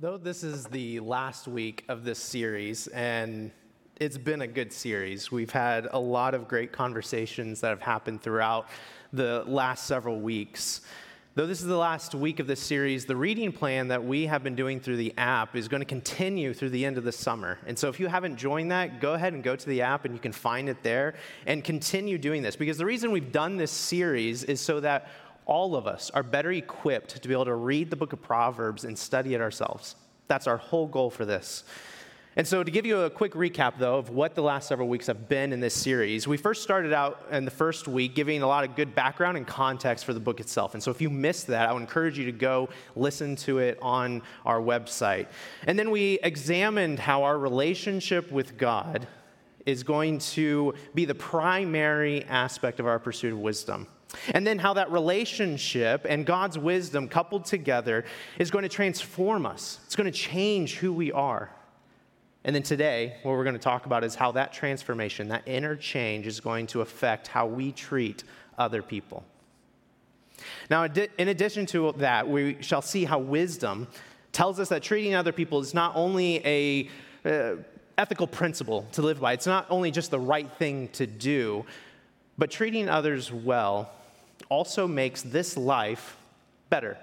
Though this is the last week of this series, and it's been a good series, we've had a lot of great conversations that have happened throughout the last several weeks. Though this is the last week of this series, the reading plan that we have been doing through the app is going to continue through the end of the summer. And so if you haven't joined that, go ahead and go to the app and you can find it there and continue doing this. Because the reason we've done this series is so that all of us are better equipped to be able to read the book of Proverbs and study it ourselves. That's our whole goal for this. And so, to give you a quick recap, though, of what the last several weeks have been in this series, we first started out in the first week giving a lot of good background and context for the book itself. And so, if you missed that, I would encourage you to go listen to it on our website. And then we examined how our relationship with God is going to be the primary aspect of our pursuit of wisdom. And then how that relationship and God's wisdom coupled together is going to transform us. It's going to change who we are. And then today, what we're going to talk about is how that transformation, that inner change, is going to affect how we treat other people. Now, in addition to that, we shall see how wisdom tells us that treating other people is not only a uh, ethical principle to live by, it's not only just the right thing to do, but treating others well also makes this life better.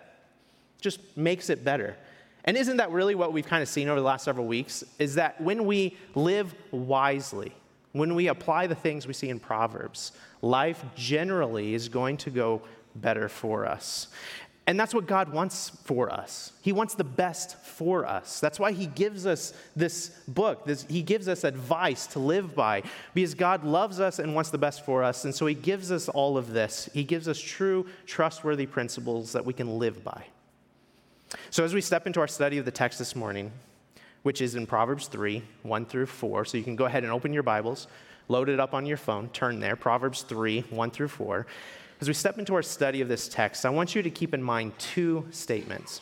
Just makes it better. And isn't that really what we've kind of seen over the last several weeks? Is that when we live wisely, when we apply the things we see in Proverbs, life generally is going to go better for us. And that's what God wants for us. He wants the best for us. That's why He gives us this book. This, he gives us advice to live by because God loves us and wants the best for us. And so He gives us all of this. He gives us true, trustworthy principles that we can live by. So as we step into our study of the text this morning, which is in Proverbs 3 1 through 4, so you can go ahead and open your Bibles, load it up on your phone, turn there, Proverbs 3 1 through 4. As we step into our study of this text, I want you to keep in mind two statements.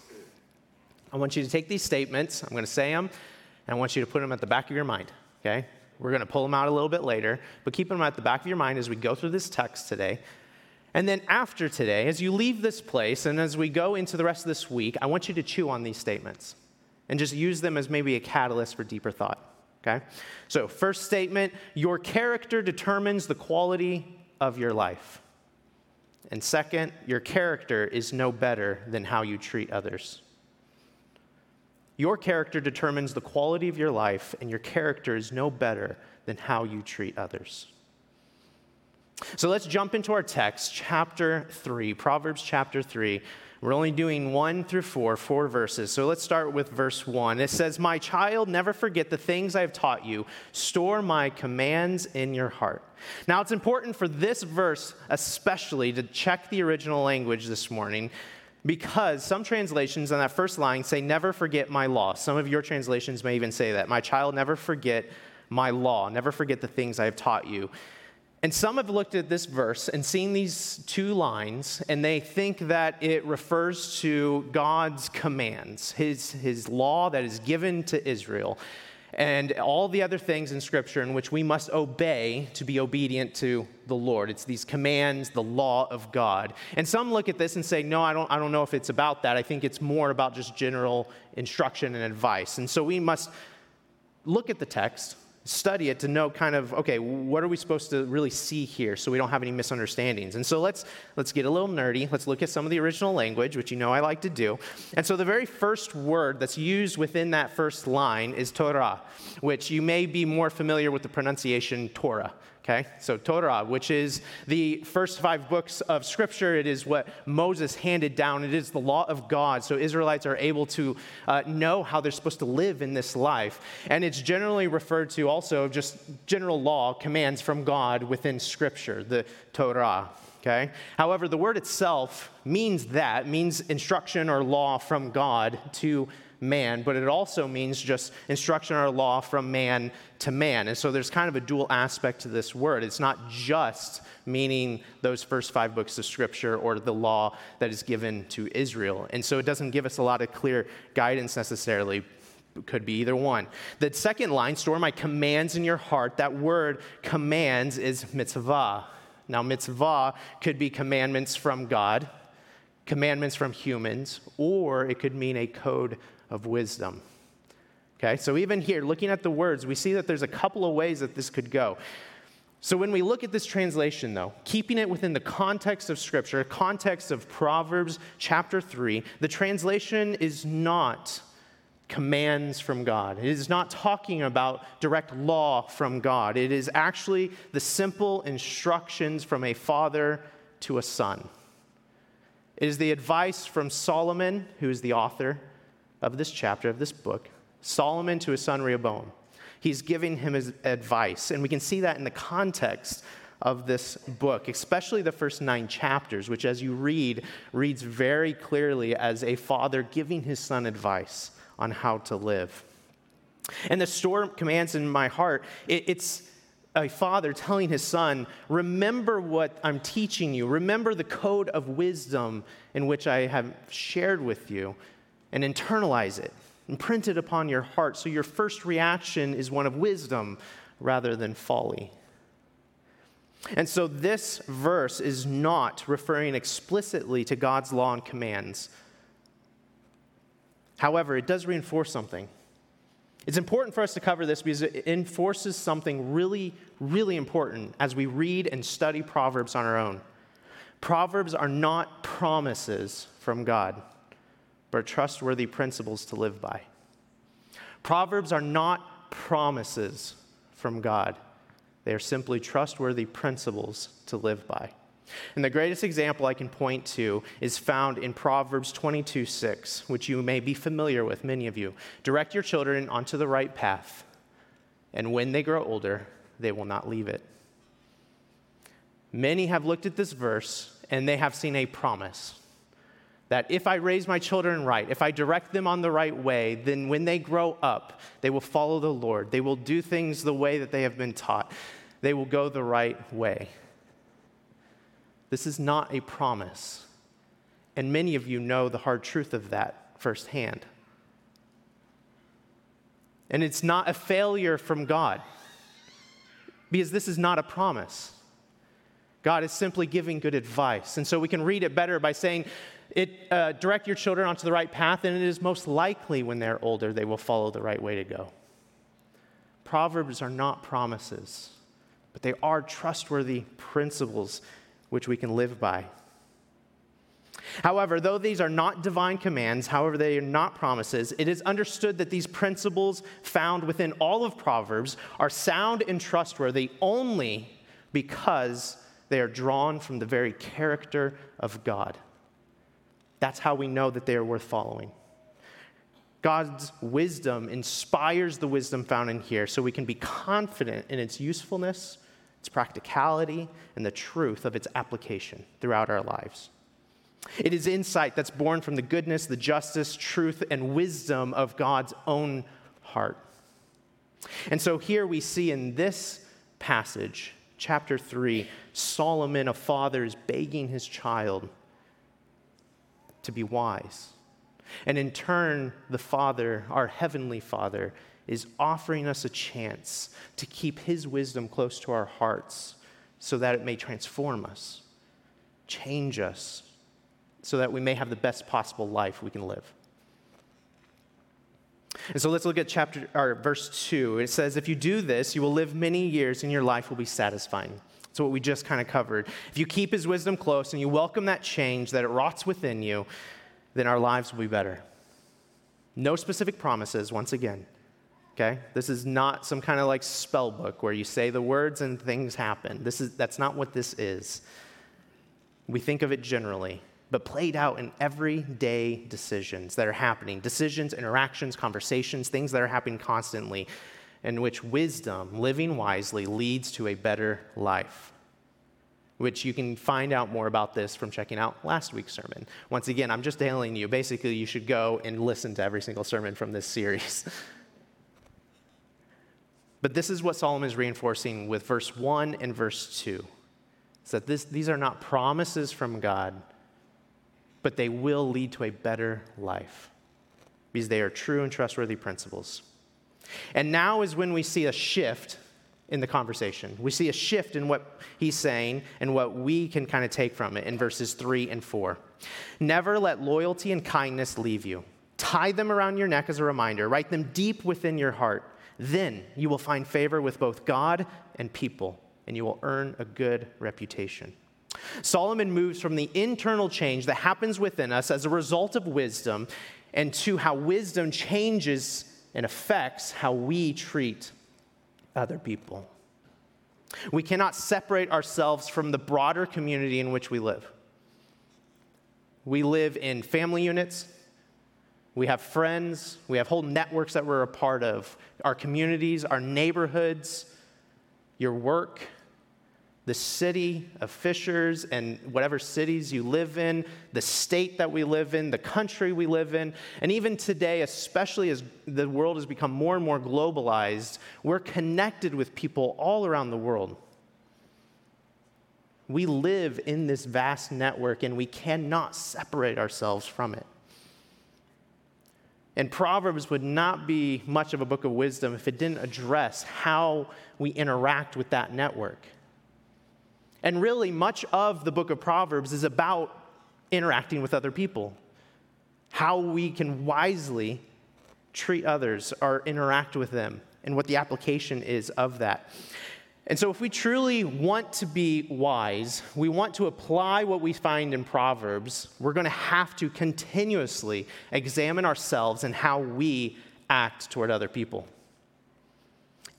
I want you to take these statements, I'm going to say them, and I want you to put them at the back of your mind, okay? We're going to pull them out a little bit later, but keep them at the back of your mind as we go through this text today. And then after today, as you leave this place and as we go into the rest of this week, I want you to chew on these statements and just use them as maybe a catalyst for deeper thought, okay? So, first statement your character determines the quality of your life. And second, your character is no better than how you treat others. Your character determines the quality of your life, and your character is no better than how you treat others. So let's jump into our text, chapter 3, Proverbs chapter 3. We're only doing one through four, four verses. So let's start with verse one. It says, My child, never forget the things I have taught you. Store my commands in your heart. Now, it's important for this verse, especially, to check the original language this morning because some translations on that first line say, Never forget my law. Some of your translations may even say that. My child, never forget my law. Never forget the things I have taught you. And some have looked at this verse and seen these two lines, and they think that it refers to God's commands, his, his law that is given to Israel, and all the other things in Scripture in which we must obey to be obedient to the Lord. It's these commands, the law of God. And some look at this and say, no, I don't, I don't know if it's about that. I think it's more about just general instruction and advice. And so we must look at the text study it to know kind of okay what are we supposed to really see here so we don't have any misunderstandings? And so let's let's get a little nerdy. Let's look at some of the original language which you know i like to do. And so the very first word that's used within that first line is torah which you may be more familiar with the pronunciation torah Okay, so Torah, which is the first five books of Scripture, it is what Moses handed down. It is the law of God. So Israelites are able to uh, know how they're supposed to live in this life. And it's generally referred to also just general law, commands from God within Scripture, the Torah. Okay? However, the word itself means that, means instruction or law from God to man, but it also means just instruction or law from man to man. And so there's kind of a dual aspect to this word. It's not just meaning those first five books of scripture or the law that is given to Israel. And so it doesn't give us a lot of clear guidance necessarily. Could be either one. The second line, store my commands in your heart, that word commands is mitzvah. Now, mitzvah could be commandments from God commandments from humans, or it could mean a code of wisdom. Okay, so even here, looking at the words, we see that there's a couple of ways that this could go. So when we look at this translation, though, keeping it within the context of Scripture, context of Proverbs chapter 3, the translation is not commands from God. It is not talking about direct law from God. It is actually the simple instructions from a father to a son. It is the advice from Solomon, who is the author of this chapter, of this book, Solomon to his son Rehoboam. He's giving him his advice, and we can see that in the context of this book, especially the first nine chapters, which, as you read, reads very clearly as a father giving his son advice on how to live. And the storm commands in my heart, it, it's a father telling his son, Remember what I'm teaching you. Remember the code of wisdom in which I have shared with you, and internalize it imprint it upon your heart so your first reaction is one of wisdom rather than folly. And so this verse is not referring explicitly to God's law and commands. However, it does reinforce something. It's important for us to cover this because it enforces something really, really important as we read and study Proverbs on our own. Proverbs are not promises from God, but trustworthy principles to live by. Proverbs are not promises from God, they are simply trustworthy principles to live by. And the greatest example I can point to is found in Proverbs 22 6, which you may be familiar with, many of you. Direct your children onto the right path, and when they grow older, they will not leave it. Many have looked at this verse and they have seen a promise that if I raise my children right, if I direct them on the right way, then when they grow up, they will follow the Lord. They will do things the way that they have been taught. They will go the right way. This is not a promise. And many of you know the hard truth of that firsthand. And it's not a failure from God, because this is not a promise. God is simply giving good advice. And so we can read it better by saying, it, uh, direct your children onto the right path, and it is most likely when they're older they will follow the right way to go. Proverbs are not promises, but they are trustworthy principles which we can live by. However, though these are not divine commands, however, they are not promises, it is understood that these principles found within all of Proverbs are sound and trustworthy only because they are drawn from the very character of God. That's how we know that they are worth following. God's wisdom inspires the wisdom found in here so we can be confident in its usefulness its practicality, and the truth of its application throughout our lives. It is insight that's born from the goodness, the justice, truth, and wisdom of God's own heart. And so here we see in this passage, chapter 3, Solomon, a father, is begging his child to be wise. And in turn, the Father, our heavenly Father, is offering us a chance to keep His wisdom close to our hearts so that it may transform us, change us, so that we may have the best possible life we can live. And so let's look at chapter or verse 2. It says, If you do this, you will live many years and your life will be satisfying. That's what we just kind of covered. If you keep his wisdom close and you welcome that change, that it rots within you, then our lives will be better. No specific promises, once again. Okay? This is not some kind of like spell book where you say the words and things happen. This is, that's not what this is. We think of it generally, but played out in everyday decisions that are happening decisions, interactions, conversations, things that are happening constantly, in which wisdom, living wisely, leads to a better life. Which you can find out more about this from checking out last week's sermon. Once again, I'm just telling you, basically, you should go and listen to every single sermon from this series. But this is what Solomon is reinforcing with verse 1 and verse 2. It's that this, these are not promises from God, but they will lead to a better life because they are true and trustworthy principles. And now is when we see a shift in the conversation. We see a shift in what he's saying and what we can kind of take from it in verses three and four. Never let loyalty and kindness leave you. Tie them around your neck as a reminder, write them deep within your heart. Then you will find favor with both God and people, and you will earn a good reputation. Solomon moves from the internal change that happens within us as a result of wisdom and to how wisdom changes and affects how we treat other people. We cannot separate ourselves from the broader community in which we live. We live in family units, we have friends, we have whole networks that we're a part of, our communities, our neighborhoods, your work, the city of Fishers and whatever cities you live in, the state that we live in, the country we live in, and even today, especially as the world has become more and more globalized, we're connected with people all around the world. We live in this vast network and we cannot separate ourselves from it. And Proverbs would not be much of a book of wisdom if it didn't address how we interact with that network. And really, much of the book of Proverbs is about interacting with other people, how we can wisely treat others or interact with them, and what the application is of that. And so, if we truly want to be wise, we want to apply what we find in Proverbs, we're going to have to continuously examine ourselves and how we act toward other people.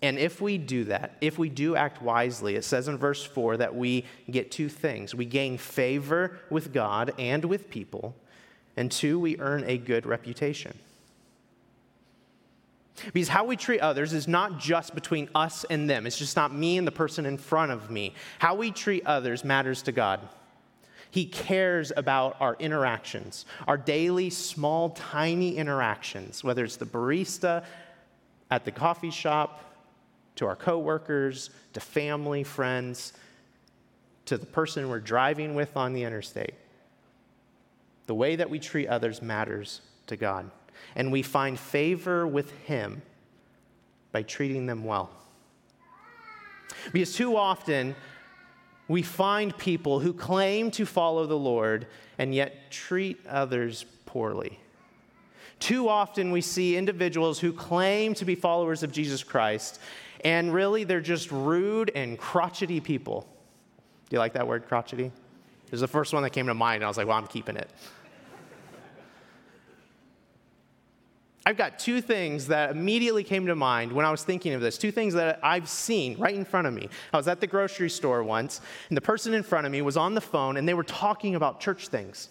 And if we do that, if we do act wisely, it says in verse 4 that we get two things. We gain favor with God and with people, and two, we earn a good reputation. Because how we treat others is not just between us and them, it's just not me and the person in front of me. How we treat others matters to God. He cares about our interactions, our daily, small, tiny interactions, whether it's the barista at the coffee shop, to our coworkers, to family, friends, to the person we're driving with on the interstate. The way that we treat others matters to God. And we find favor with Him by treating them well. Because too often, we find people who claim to follow the Lord and yet treat others poorly. Too often, we see individuals who claim to be followers of Jesus Christ and really, they're just rude and crotchety people. Do you like that word, crotchety? It was the first one that came to mind, and I was like, well, I'm keeping it. I've got two things that immediately came to mind when I was thinking of this. Two things that I've seen right in front of me. I was at the grocery store once, and the person in front of me was on the phone, and they were talking about church things.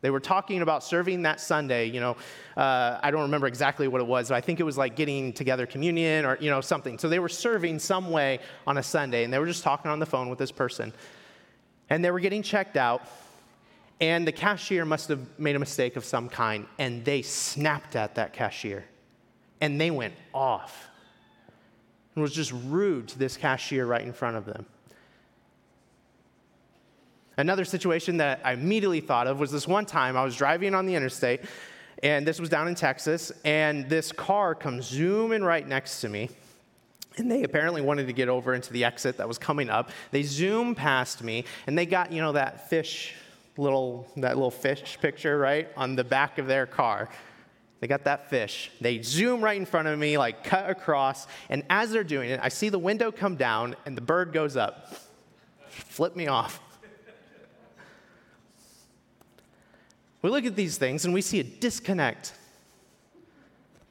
They were talking about serving that Sunday. You know, uh, I don't remember exactly what it was, but I think it was like getting together communion or you know something. So they were serving some way on a Sunday, and they were just talking on the phone with this person, and they were getting checked out, and the cashier must have made a mistake of some kind, and they snapped at that cashier, and they went off. and was just rude to this cashier right in front of them. Another situation that I immediately thought of was this one time I was driving on the interstate, and this was down in Texas, and this car comes zooming right next to me. And they apparently wanted to get over into the exit that was coming up. They zoom past me, and they got, you know, that fish little that little fish picture, right, on the back of their car. They got that fish. They zoom right in front of me, like cut across. And as they're doing it, I see the window come down and the bird goes up. Flip me off. We look at these things and we see a disconnect.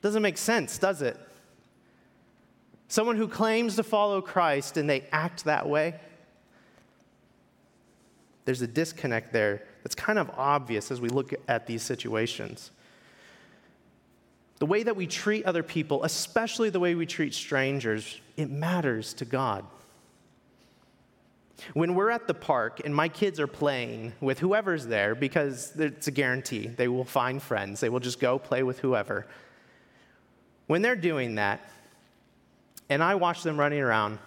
Doesn't make sense, does it? Someone who claims to follow Christ and they act that way. There's a disconnect there that's kind of obvious as we look at these situations. The way that we treat other people, especially the way we treat strangers, it matters to God. When we're at the park and my kids are playing with whoever's there, because it's a guarantee, they will find friends, they will just go play with whoever. When they're doing that, and I watch them running around,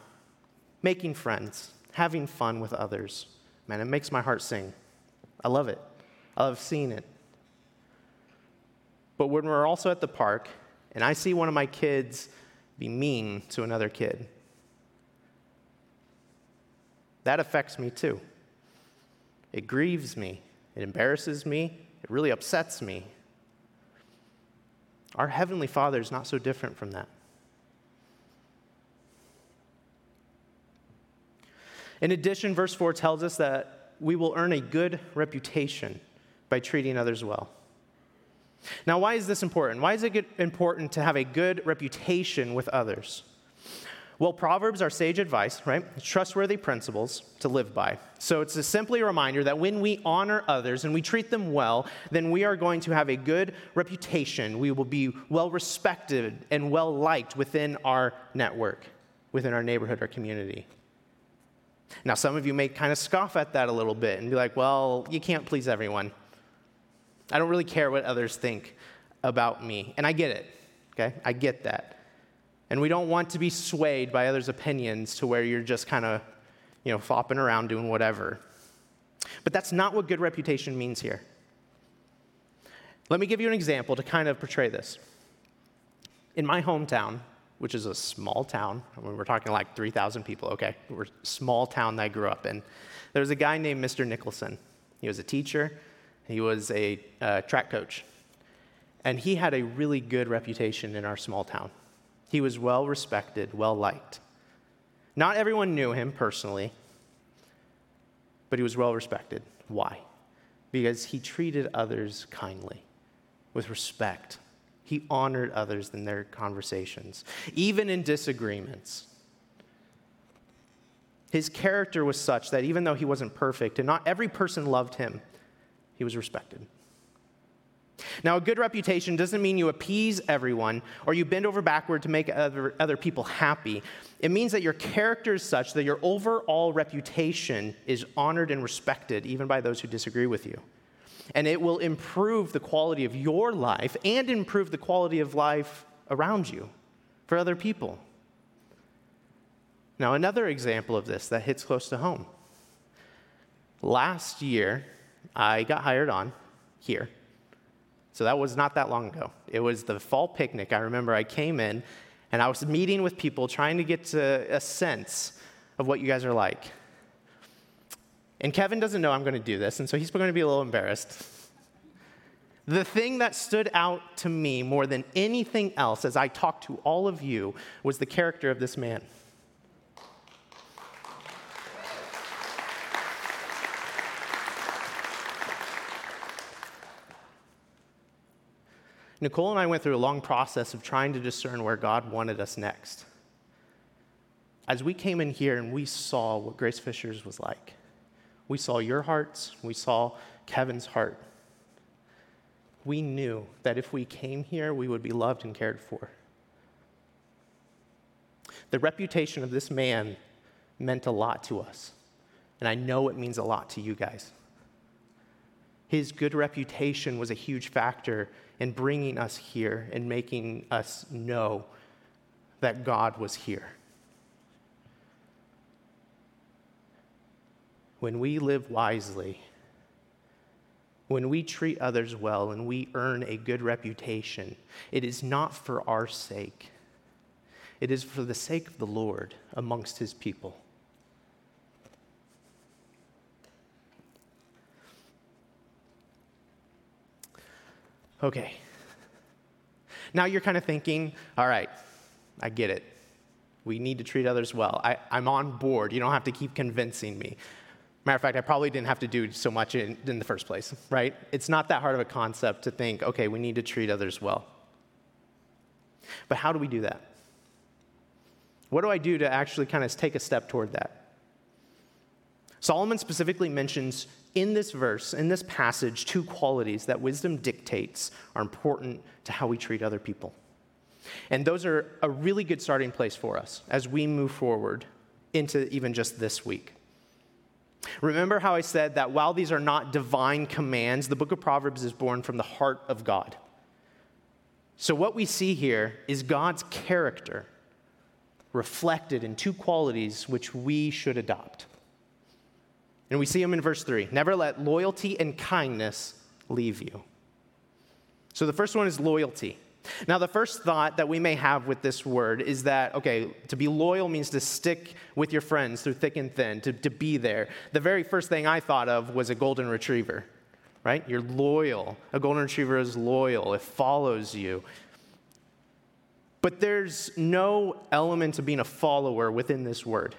making friends, having fun with others, man, it makes my heart sing. I love it. I love seeing it. But when we're also at the park and I see one of my kids be mean to another kid, that affects me too. It grieves me, it embarrasses me, it really upsets me. Our Heavenly Father is not so different from that. In addition, verse 4 tells us that we will earn a good reputation by treating others well. Now, why is this important? Why is it important to have a good reputation with others? Well, Proverbs are sage advice, right? Trustworthy principles to live by. So it's a simply a reminder that when we honor others and we treat them well, then we are going to have a good reputation. We will be well respected and well liked within our network, within our neighborhood, our community. Now, some of you may kind of scoff at that a little bit and be like, well, you can't please everyone. I don't really care what others think about me. And I get it, okay? I get that. And we don't want to be swayed by others' opinions to where you're just kind of, you know, flopping around doing whatever. But that's not what good reputation means here. Let me give you an example to kind of portray this. In my hometown, which is a small town, we're talking like 3,000 people, okay? We're a small town that I grew up in. There was a guy named Mr. Nicholson. He was a teacher, he was a uh, track coach, and he had a really good reputation in our small town. He was well respected, well liked. Not everyone knew him personally, but he was well respected. Why? Because he treated others kindly, with respect. He honored others in their conversations, even in disagreements. His character was such that even though he wasn't perfect and not every person loved him, he was respected. Now, a good reputation doesn't mean you appease everyone or you bend over backward to make other, other people happy. It means that your character is such that your overall reputation is honored and respected, even by those who disagree with you. And it will improve the quality of your life and improve the quality of life around you for other people. Now, another example of this that hits close to home. Last year, I got hired on here so that was not that long ago. It was the fall picnic. I remember I came in and I was meeting with people trying to get to a sense of what you guys are like. And Kevin doesn't know I'm going to do this, and so he's going to be a little embarrassed. The thing that stood out to me more than anything else as I talked to all of you was the character of this man. Nicole and I went through a long process of trying to discern where God wanted us next. As we came in here and we saw what Grace Fishers was like, we saw your hearts, we saw Kevin's heart. We knew that if we came here, we would be loved and cared for. The reputation of this man meant a lot to us, and I know it means a lot to you guys. His good reputation was a huge factor in bringing us here and making us know that God was here. When we live wisely, when we treat others well and we earn a good reputation, it is not for our sake. It is for the sake of the Lord amongst his people. Okay. Now you're kind of thinking, all right, I get it. We need to treat others well. I, am on board. You don't have to keep convincing me. Matter of fact, I probably didn't have to do so much in, in the first place, right? It's not that hard of a concept to think, okay, we need to treat others well. But how do we do that? What do I do to actually kind of take a step toward that? Solomon specifically mentions in this verse, in this passage, two qualities that wisdom dictates are important to how we treat other people. And those are a really good starting place for us as we move forward into even just this week. Remember how I said that while these are not divine commands, the book of Proverbs is born from the heart of God. So, what we see here is God's character reflected in two qualities which we should adopt. And we see him in verse 3 Never let loyalty and kindness leave you. So the first one is loyalty. Now, the first thought that we may have with this word is that, okay, to be loyal means to stick with your friends through thick and thin, to, to be there. The very first thing I thought of was a golden retriever, right? You're loyal. A golden retriever is loyal, it follows you. But there's no element of being a follower within this word.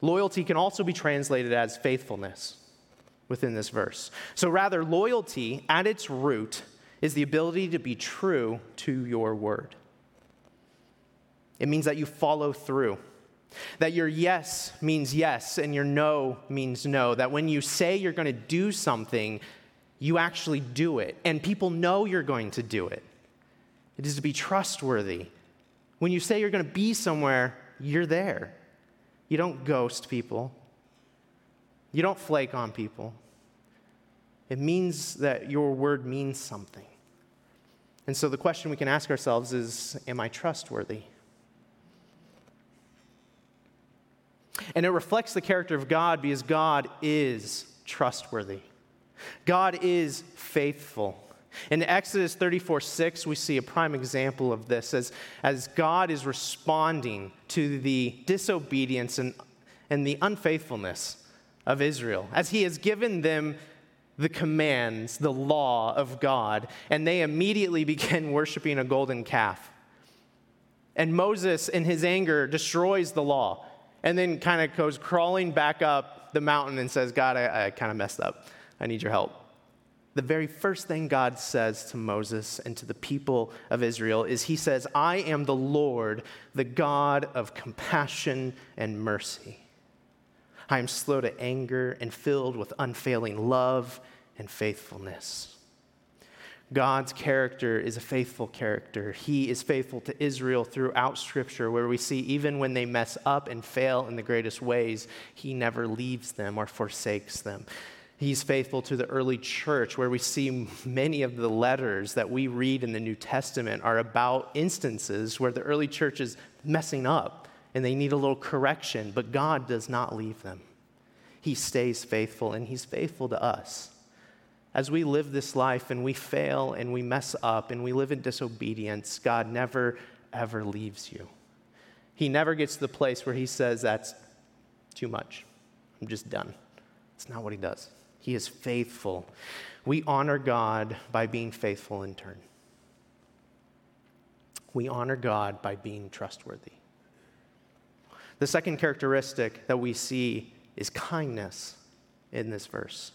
Loyalty can also be translated as faithfulness within this verse. So, rather, loyalty at its root is the ability to be true to your word. It means that you follow through. That your yes means yes and your no means no. That when you say you're going to do something, you actually do it. And people know you're going to do it. It is to be trustworthy. When you say you're going to be somewhere, you're there. You don't ghost people, you don't flake on people. It means that your word means something. And so the question we can ask ourselves is Am I trustworthy? And it reflects the character of God because God is trustworthy. God is faithful. In Exodus 34 6, we see a prime example of this as, as God is responding to the disobedience and, and the unfaithfulness of Israel, as He has given them the commands, the law of God, and they immediately begin worshiping a golden calf. And Moses, in his anger, destroys the law and then kind of goes crawling back up the mountain and says, God, I, I kind of messed up. I need your help. The very first thing God says to Moses and to the people of Israel is He says, I am the Lord, the God of compassion and mercy. I am slow to anger and filled with unfailing love and faithfulness. God's character is a faithful character. He is faithful to Israel throughout Scripture, where we see even when they mess up and fail in the greatest ways, He never leaves them or forsakes them. He's faithful to the early church, where we see many of the letters that we read in the New Testament are about instances where the early church is messing up and they need a little correction, but God does not leave them. He stays faithful, and He's faithful to us. As we live this life and we fail and we mess up and we live in disobedience, God never, ever leaves you. He never gets to the place where He says, That's too much. I'm just done. It's not what He does. He is faithful. We honor God by being faithful in turn. We honor God by being trustworthy. The second characteristic that we see is kindness in this verse.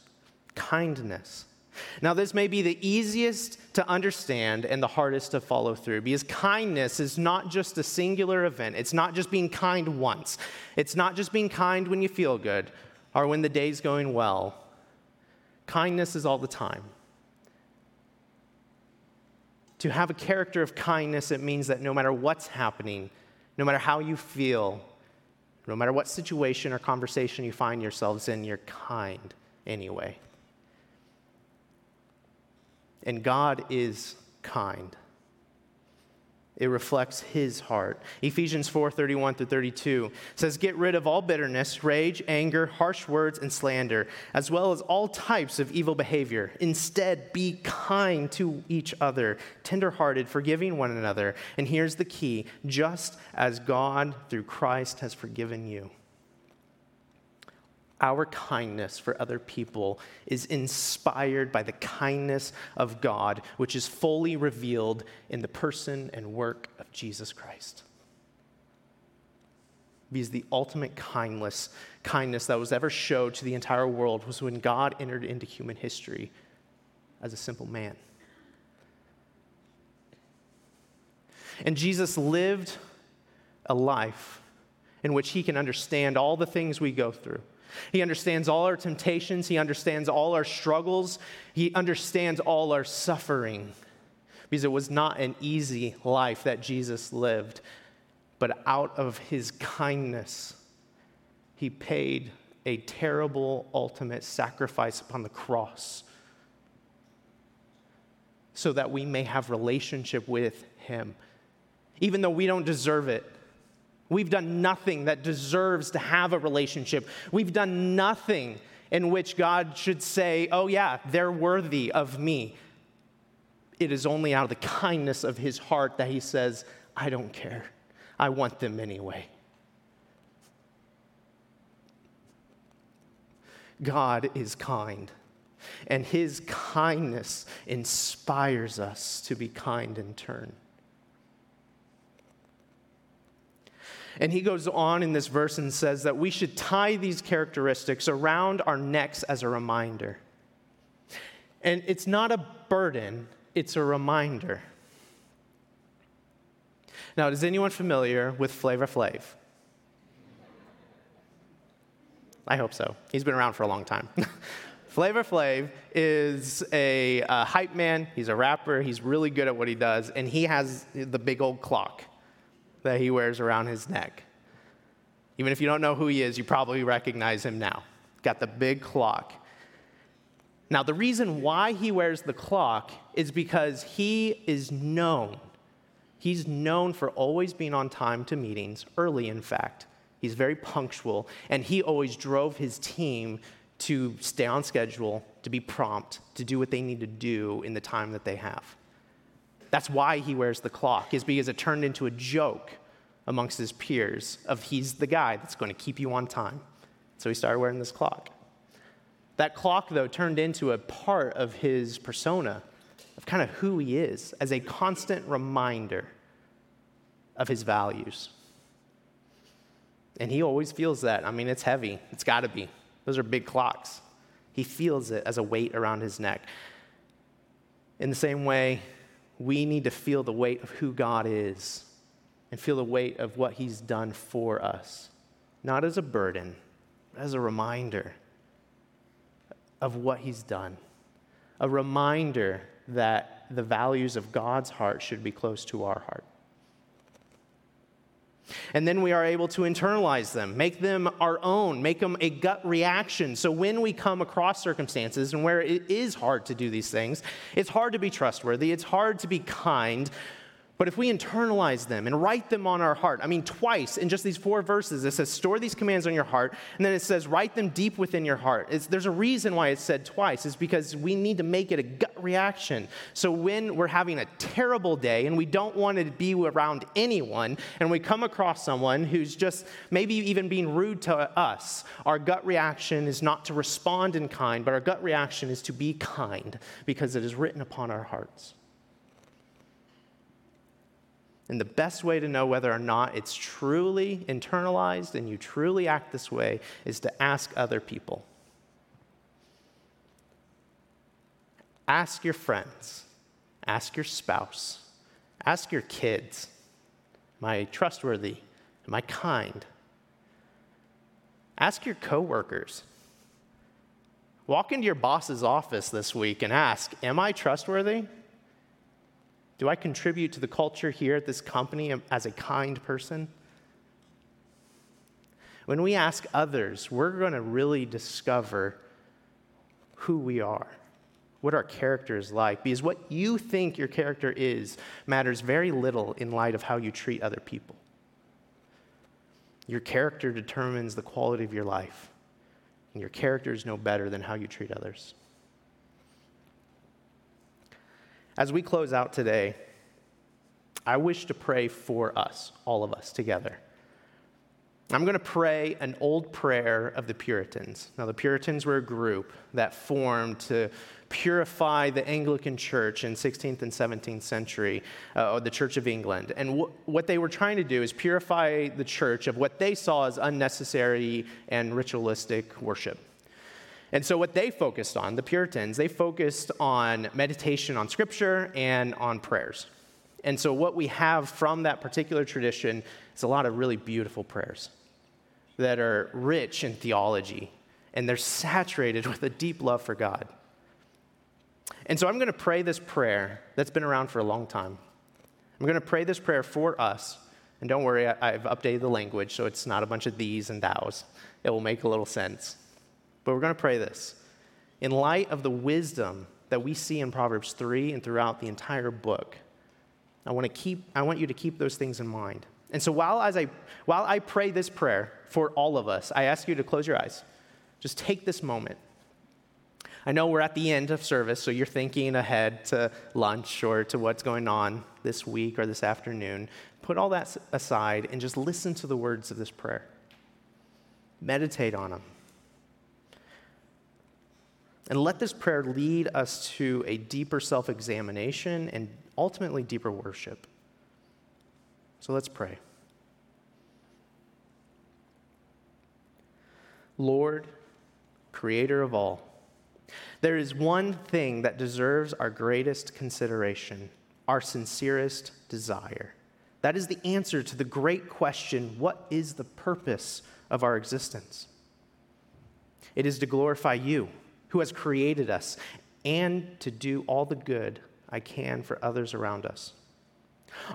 Kindness. Now, this may be the easiest to understand and the hardest to follow through because kindness is not just a singular event. It's not just being kind once. It's not just being kind when you feel good or when the day's going well. Kindness is all the time. To have a character of kindness, it means that no matter what's happening, no matter how you feel, no matter what situation or conversation you find yourselves in, you're kind anyway. And God is kind. It reflects his heart. Ephesians 4 31 through 32 says, Get rid of all bitterness, rage, anger, harsh words, and slander, as well as all types of evil behavior. Instead, be kind to each other, tenderhearted, forgiving one another. And here's the key just as God, through Christ, has forgiven you our kindness for other people is inspired by the kindness of God, which is fully revealed in the person and work of Jesus Christ. Because the ultimate kindness, kindness that was ever showed to the entire world was when God entered into human history as a simple man. And Jesus lived a life in which he can understand all the things we go through he understands all our temptations, He understands all our struggles, He understands all our suffering. Because it was not an easy life that Jesus lived, but out of His kindness, He paid a terrible ultimate sacrifice upon the cross so that we may have relationship with him even though we don't deserve it We've done nothing that deserves to have a relationship. We've done nothing in which God should say, oh, yeah, they're worthy of me. it is only out of the kindness of his heart that he says, I don't care. I want them anyway. God is kind, and his kindness inspires us to be kind in turn. And he goes on in this verse and says that we should tie these characteristics around our necks as a reminder. And it's not a burden, it's a reminder. Now, is anyone familiar with Flavor Flav? I hope so. He's been around for a long time. Flavor Flav is a, a, hype man. He's a rapper. He's really good at what he does, and he has the big old clock that he wears around his neck. Even if you don't know who he is, you probably recognize him now. Got the big clock. Now, the reason why he wears the clock is because he is known. He's known for always being on time to meetings, early, in fact. He's very punctual, and he always drove his team to stay on schedule, to be prompt, to do what they need to do in the time that they have. That's why he wears the clock, is because it turned into a joke amongst his peers of he's the guy that's going to keep you on time. So he started wearing this clock. That clock, though, turned into a part of his persona, of kind of who he is, as a constant reminder of his values. And he always feels that. I mean, it's heavy. It's got to be. Those are big clocks. He feels it as a weight around his neck. In the same way, we need to feel the weight of who God is and feel the weight of what he's done for us, not as a burden, but as a reminder of what he's done. A reminder that the values of God's heart should be close to our heart. And then we are able to internalize them, make them our own, make them a gut reaction. So when we come across circumstances and where it is hard to do these things, it's hard to be trustworthy, it's hard to be kind, but if we internalize them and write them on our heart, I mean, twice in just these four verses, it says, store these commands on your heart, and then it says, write them deep within your heart. It's, there's a reason why it's said twice, is because we need to make it a gut reaction. So when we're having a terrible day and we don't want to be around anyone, and we come across someone who's just maybe even being rude to us, our gut reaction is not to respond in kind, but our gut reaction is to be kind because it is written upon our hearts. And the best way to know whether or not it's truly internalized and you truly act this way is to ask other people. Ask your friends, ask your spouse, ask your kids Am I trustworthy? Am I kind? Ask your coworkers. Walk into your boss's office this week and ask, Am I trustworthy? Do I contribute to the culture here at this company as a kind person? When we ask others, we're going to really discover who we are, what our character is like, because what you think your character is matters very little in light of how you treat other people. Your character determines the quality of your life, and your character is no better than how you treat others. As we close out today, I wish to pray for us, all of us together. I'm going to pray an old prayer of the Puritans. Now, the Puritans were a group that formed to purify the Anglican Church in 16th and 17th century, uh, the Church of England. And wh- what they were trying to do is purify the church of what they saw as unnecessary and ritualistic worship. And so, what they focused on, the Puritans, they focused on meditation on scripture and on prayers. And so, what we have from that particular tradition is a lot of really beautiful prayers that are rich in theology and they're saturated with a deep love for God. And so, I'm going to pray this prayer that's been around for a long time. I'm going to pray this prayer for us. And don't worry, I've updated the language so it's not a bunch of these and thous. It will make a little sense. But we're going to pray this. In light of the wisdom that we see in Proverbs 3 and throughout the entire book, I want, to keep, I want you to keep those things in mind. And so while, as I, while I pray this prayer for all of us, I ask you to close your eyes. Just take this moment. I know we're at the end of service, so you're thinking ahead to lunch or to what's going on this week or this afternoon. Put all that aside and just listen to the words of this prayer. Meditate on them. And let this prayer lead us to a deeper self examination and ultimately deeper worship. So let's pray. Lord, creator of all, there is one thing that deserves our greatest consideration, our sincerest desire. That is the answer to the great question what is the purpose of our existence? It is to glorify you, who has created us, and to do all the good I can for others around us.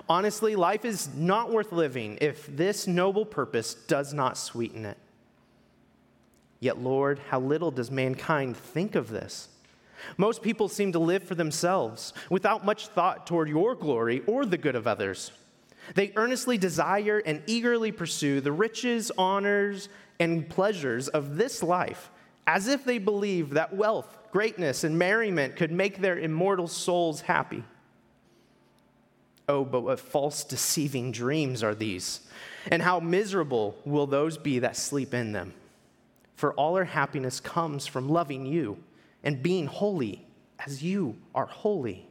Honestly, life is not worth living if this noble purpose does not sweeten it. Yet, Lord, how little does mankind think of this? Most people seem to live for themselves without much thought toward your glory or the good of others. They earnestly desire and eagerly pursue the riches, honors, and pleasures of this life as if they believe that wealth, greatness, and merriment could make their immortal souls happy. Oh, but what false, deceiving dreams are these? And how miserable will those be that sleep in them? For all our happiness comes from loving you and being holy as you are holy.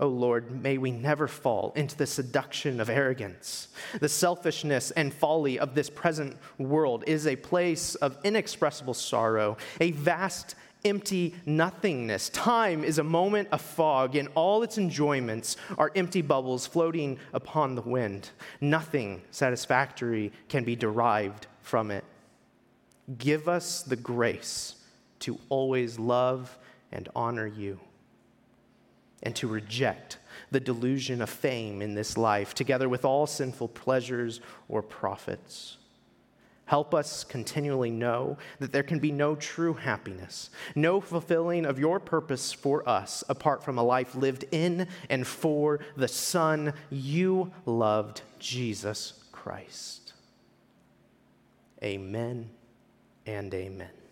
Oh Lord, may we never fall into the seduction of arrogance. The selfishness and folly of this present world is a place of inexpressible sorrow, a vast, empty nothingness. Time is a moment of fog, and all its enjoyments are empty bubbles floating upon the wind. Nothing satisfactory can be derived from it. Give us the grace to always love and honor you and to reject the delusion of fame in this life, together with all sinful pleasures or profits. Help us continually know that there can be no true happiness, no fulfilling of your purpose for us apart from a life lived in and for the Son you loved, Jesus Christ. Amen and amen.